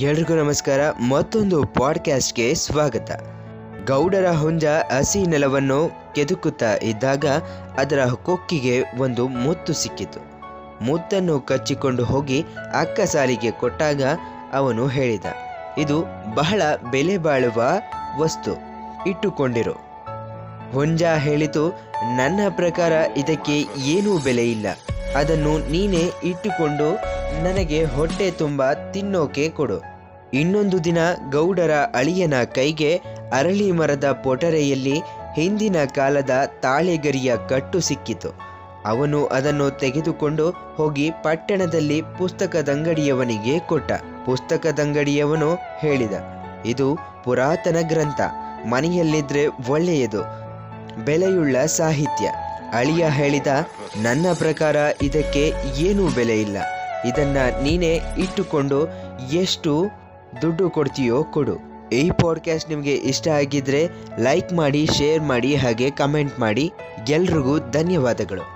ಎಲ್ರಿಗೂ ನಮಸ್ಕಾರ. ಮತ್ತೊಂದು ಪಾಡ್ಕ್ಯಾಸ್ಟ್ಗೆ ಸ್ವಾಗತ. ಗೌಡರ ಹುಂಜ ಹಸಿ ನೆಲವನ್ನು ಕೆದುಕುತ್ತಾ ಇದ್ದಾಗ ಅದರ ಕೊಕ್ಕಿಗೆ ಒಂದು ಮುತ್ತು ಸಿಕ್ಕಿತು. ಮುತ್ತನ್ನು ಕಚ್ಚಿಕೊಂಡು ಹೋಗಿ ಅಕ್ಕ ಸಾಲಿಗೆ ಕೊಟ್ಟಾಗ ಅವನು ಹೇಳಿದ, ಇದು ಬಹಳ ಬೆಲೆ ಬಾಳುವ ವಸ್ತು. ಇಟ್ಟುಕೊಂಡಿರು. ಹುಂಜ ಹೇಳಿತು, ನನ್ನ ಪ್ರಕಾರ ಇದಕ್ಕೆ ಏನೂ ಬೆಲೆ ಇಲ್ಲ. ಅದನ್ನು ನೀನೇ ಇಟ್ಟುಕೊಂಡು ನನಗೆ ಹೊಟ್ಟೆ ತುಂಬ ತಿನ್ನೋಕೆ ಕೊಡು. ಇನ್ನೊಂದು ದಿನ ಗೌಡರ ಅಳಿಯನ ಕೈಗೆ ಅರಳಿ ಮರದ ಪೊಟರೆಯಲ್ಲಿ ಹಿಂದಿನ ಕಾಲದ ತಾಳೆಗರಿಯ ಕಟ್ಟು ಸಿಕ್ಕಿತು. ಅವನು ಅದನ್ನು ತೆಗೆದುಕೊಂಡು ಹೋಗಿ ಪಟ್ಟಣದಲ್ಲಿ ಪುಸ್ತಕದಂಗಡಿಯವನಿಗೆ ಕೊಟ್ಟ. ಪುಸ್ತಕದಂಗಡಿಯವನು ಹೇಳಿದ, ಇದು ಪುರಾತನ ಗ್ರಂಥ. ಮನೆಯಲ್ಲಿದ್ರೆ ಒಳ್ಳೆಯದು. ಬೆಲೆಯುಳ್ಳ ಸಾಹಿತ್ಯ. ಅಳಿಯ ಹೇಳಿದ, ನನ್ನ ಪ್ರಕಾರ ಇದಕ್ಕೆ ಏನೂ ಬೆಲೆ ಇಲ್ಲ. ಇದನ್ನ ನೀನೇ ಇಟ್ಟುಕೊಂಡು ಎಷ್ಟು ದುಡ್ಡು ಕೊಡ್ತೀಯೋ ಕೊಡು. ಈ ಪಾಡ್ಕಾಸ್ಟ್ ನಿಮಗೆ ಇಷ್ಟ ಆಗಿದ್ರೆ ಲೈಕ್ ಮಾಡಿ ಶೇರ್ ಮಾಡಿ, ಹಾಗೆ ಕಮೆಂಟ್ ಮಾಡಿ. ಎಲ್ರಿಗೂ ಧನ್ಯವಾದಗಳು.